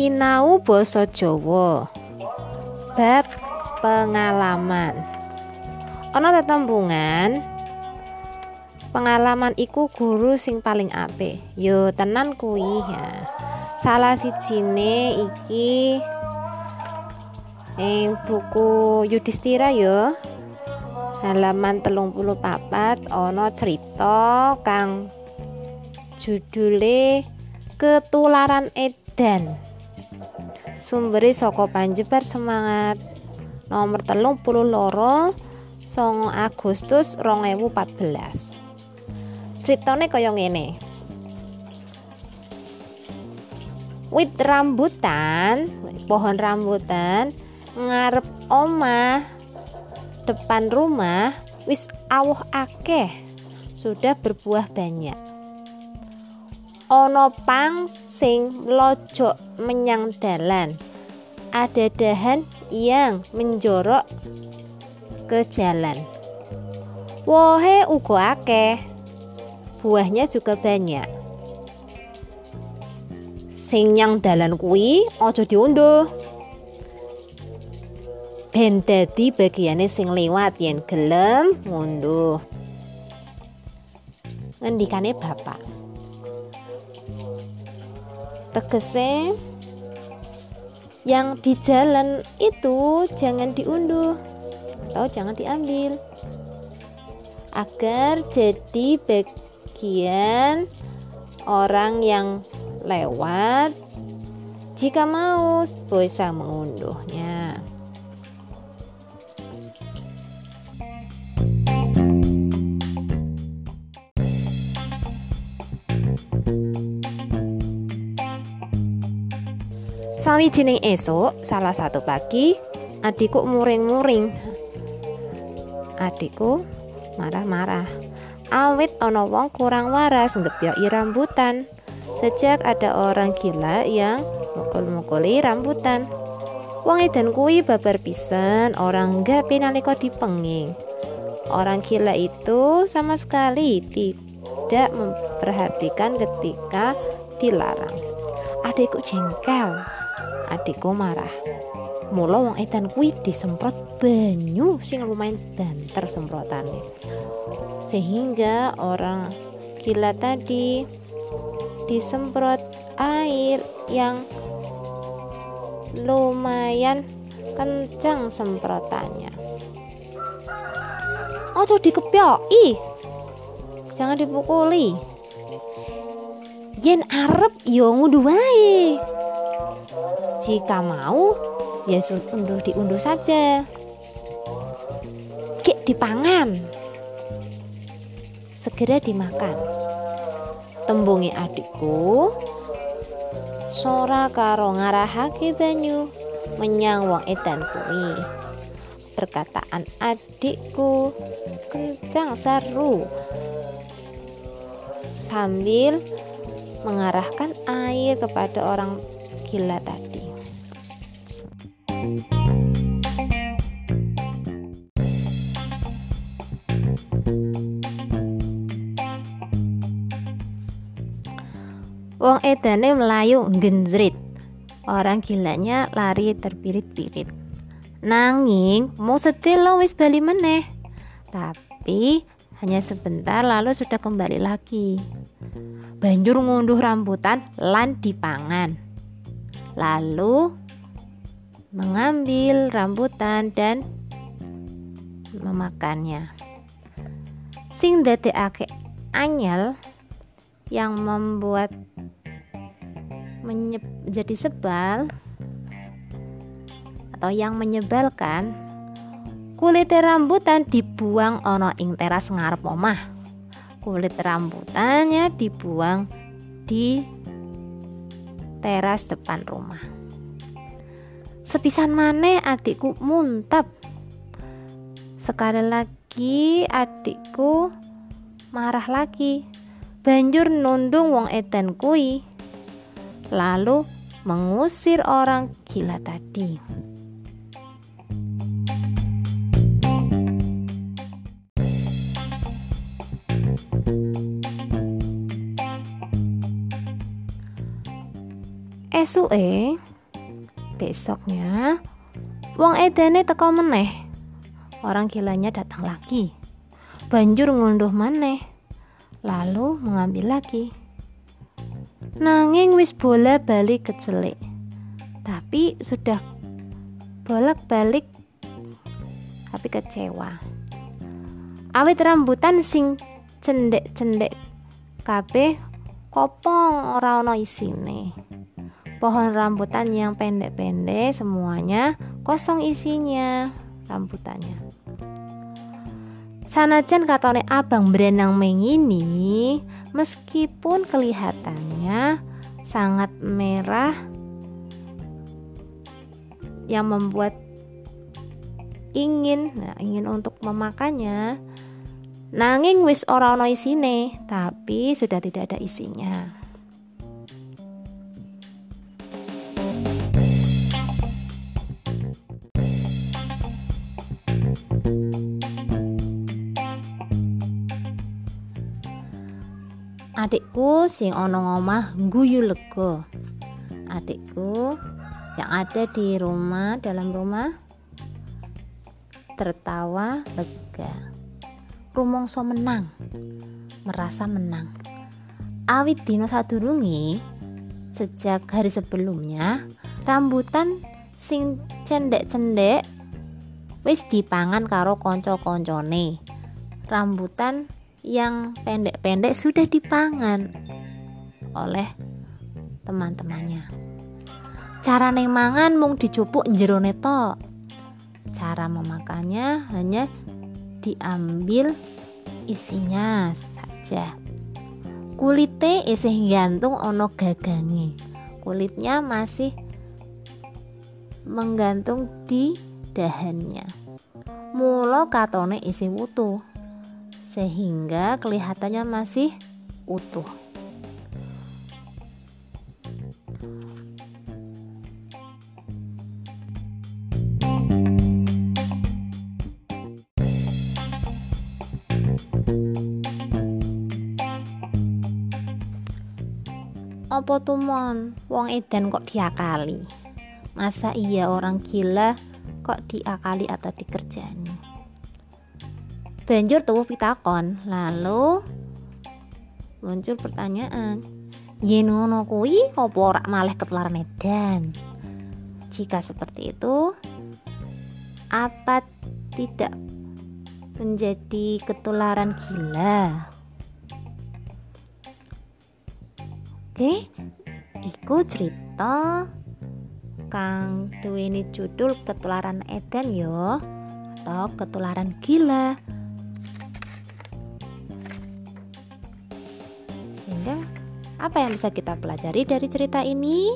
Sinau basa Jawa. Bab pengalaman. Ana tetembungan pengalaman iku guru sing paling apik. Yo tenan kuwi ya. Salah sijine iki ing buku Yudhistira yo. Halaman telung puluh papat ana cerita kang judule ketularan edan sumbere saka panjebar semangat. Nomor telung puluh loro songo Agustus 2014 ceritane kaya ngene. Wit rambutan pohon rambutan ngarep omah depan rumah wis awuh akeh. Sudah berbuah banyak. Ana pang sing lojok menyang dalan. Ada dahan yang menjorok ke jalan. Wohe uga akeh. Buahnya juga banyak. Sing nyang dalan kuwi aja diunduh. Ben dadi bagiane sing liwat yen gelem ngunduh. Ngendikane bapak tegese yang di jalan itu jangan diunduh atau jangan diambil agar jadi bagian orang yang lewat jika mau bisa mengunduhnya. Sawijining esok, salah satu pagi, adikku muring-muring. Adikku marah-marah. Awit ono wong kurang waras ngebyoki rambutan. Sejak ada orang gila yang mukul-mukuli rambutan. Wong edan kuwi babar pisan, orang enggak pinalika dipenging. Orang gila itu sama sekali tidak memperhatikan ketika dilarang. Adikku jengkel adikku marah. Mula wong edan kuwi disemprot banyu sing lumayan banter semprotane. Sehingga orang gila tadi disemprot air yang lumayan kencang semprotannya. Ojo dikepyoki jangan dipukuli. Yen arep yo ngudu wae jika mau, ya unduh diunduh saja. Kik dipangan. Segera dimakan. Tembungi adikku. Sora karo ngarahake banyu menyang wong edan kuwi. Perkataan adikku kencang seru sambil mengarahkan air kepada orang gila tadi. Wong edane melayu genjrit. Orang gilanya lari terpirit-pirit. Nanging mau sedelo wis bali meneh. Tapi hanya sebentar lalu sudah kembali lagi. Banjur ngunduh rambutan lan dipangan. Lalu mengambil rambutan dan memakannya. Sing dadekake anyel yang membuat menjadi sebal atau yang menyebalkan kulit rambutan dibuang ono ing teras ngarep omah. Kulit rambutannya dibuang di teras depan rumah. Sepisan maneh adikku muntap. Sekali lagi adikku marah lagi. Banjur nundung wong edan kui lalu mengusir orang gila tadi. Esue Besoknya, wong edene teko meneh. Orang gilanya datang lagi. Banjur ngunduh maneh. Lalu mengambil lagi. Nanging wis bola balik kecelik. Tapi sudah bolak-balik tapi kecewa. Awit rambutan sing cendek-cendek kabeh kopong ora ana isine. Pohon rambutan yang pendek-pendek semuanya kosong isinya rambutannya. Sanajan katone abang berenang mengini meskipun kelihatannya sangat merah yang membuat ingin nah, ingin untuk memakannya nanging wis ora ana isine tapi sudah tidak ada isinya Adikku sing ana ngomah guyu lega. Adikku yang ada di rumah dalam rumah tertawa lega. Rumongso menang. Merasa menang. Awit dino sadurunge sejak hari sebelumnya rambutan sing cendek-cendek wis dipangan karo konco-koncone. Rambutan yang pendek-pendek sudah dipangan oleh teman-temannya. Cara neng mangan mung dicupuk jero neto. Cara memakannya hanya diambil isinya saja. Kulitnya isih gantung ono gagangi. Kulitnya masih menggantung di dahannya. Mula katone isi wutuh sehingga kelihatannya masih utuh. Apa tumon wong edan kok diakali? Masa iya orang gila kok diakali atau dikerjani? Banjur tubuh pitakon, lalu muncul pertanyaan. Yen ngono kuwi apa ora malih ketularan edan? Jika seperti itu, apa tidak menjadi ketularan gila? Oke, iku cerita kang duweni judul ketularan edan yo atau ketularan gila. Sehingga apa yang bisa kita pelajari dari cerita ini?